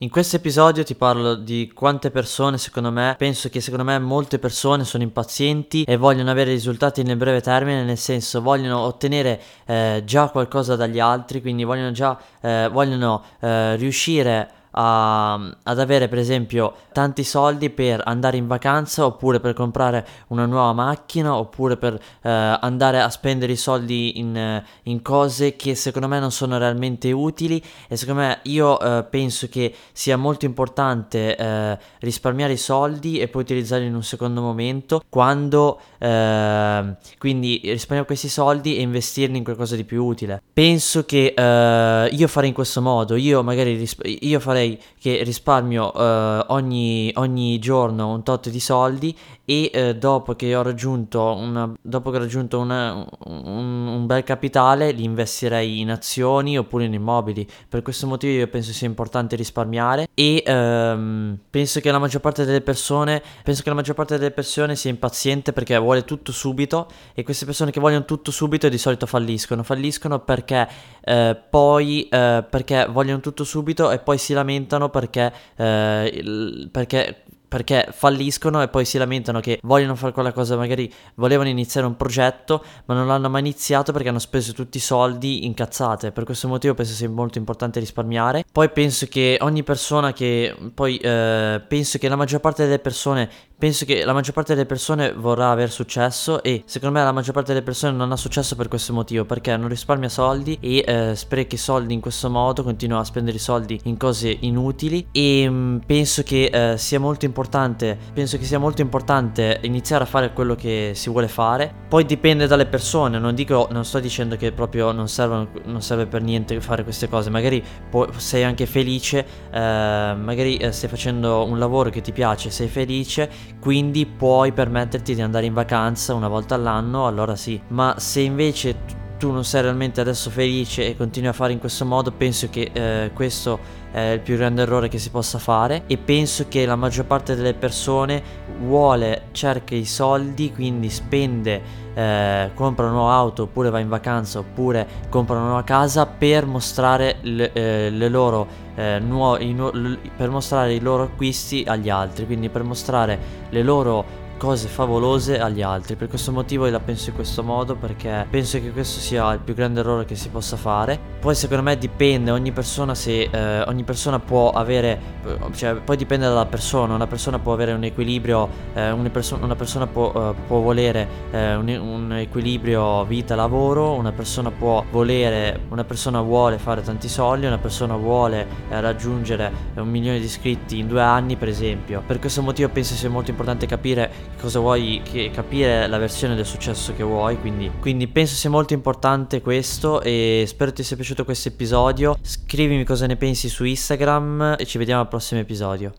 In questo episodio ti parlo di quante persone, secondo me, penso che secondo me molte persone sono impazienti e vogliono avere risultati nel breve termine, nel senso vogliono ottenere eh, già qualcosa dagli altri, quindi vogliono già eh, vogliono eh, riuscire a, ad avere per esempio tanti soldi per andare in vacanza oppure per comprare una nuova macchina oppure per eh, andare a spendere i soldi in, in, cose che secondo me non sono realmente utili. E secondo me io eh, penso che sia molto importante eh, risparmiare i soldi e poi utilizzarli in un secondo momento quando eh, quindi risparmiare questi soldi e investirli in qualcosa di più utile. Penso che eh, io farei in questo modo. Io magari risp- io farei che risparmio eh, ogni, ogni, giorno un tot di soldi e eh, dopo che ho raggiunto, una, dopo che ho raggiunto una, un, un, bel capitale li investirei in azioni oppure in immobili. Per questo motivo io penso sia importante risparmiare e ehm, penso che la maggior parte delle persone penso che la maggior parte delle persone sia impaziente perché vuole tutto subito e queste persone che vogliono tutto subito di solito falliscono. Falliscono perché eh, poi eh, perché vogliono tutto subito e poi si lamentano lamentano perché, eh, perché perché falliscono e poi si lamentano che vogliono fare quella cosa, magari volevano iniziare un progetto ma non l'hanno mai iniziato perché hanno speso tutti i soldi incazzate, per questo motivo penso sia molto importante risparmiare. Poi penso che ogni persona che poi eh, penso che la maggior parte delle persone penso che la maggior parte delle persone vorrà avere successo e secondo me la maggior parte delle persone non ha successo per questo motivo perché non risparmia soldi e eh, i soldi in questo modo, continua a spendere i soldi in cose inutili e mh, mm, penso che eh, sia molto importante importante, penso che sia molto importante iniziare a fare quello che si vuole fare. Poi dipende dalle persone, non dico, non sto dicendo che proprio non, servono, non serve per niente fare queste cose, magari può, sei anche felice, eh, magari eh, stai facendo un lavoro che ti piace, sei felice, quindi puoi permetterti di andare in vacanza una volta all'anno, allora sì. Ma se invece tu non sei realmente adesso felice e continui a fare in questo modo, penso che eh, questo è il più grande errore che si possa fare. E penso che la maggior parte delle persone vuole, cerca i soldi, quindi spende, eh, compra una nuova auto oppure va in vacanza oppure compra una nuova casa per mostrare le, eh, le loro eh, nuo- i, nu- per mostrare i loro acquisti agli altri, quindi per mostrare le loro cose favolose agli altri. Per questo motivo io la penso in questo modo perché penso che questo sia il più grande errore che si possa fare. Poi secondo me dipende, ogni persona se eh, ogni persona può avere cioè poi dipende dalla persona, una persona può avere un equilibrio, eh, una, perso- una, persona può, uh, può volere eh, un, un, equilibrio vita-lavoro, una persona può volere, una persona vuole fare tanti soldi, una persona vuole eh, raggiungere un milione di iscritti in due anni per esempio. Per questo motivo penso sia molto importante capire cosa vuoi, capire la versione del successo che vuoi. Quindi, quindi penso sia molto importante questo e spero ti sia piaciuto questo episodio. Scrivimi cosa ne pensi su Instagram e ci vediamo al prossimo episodio.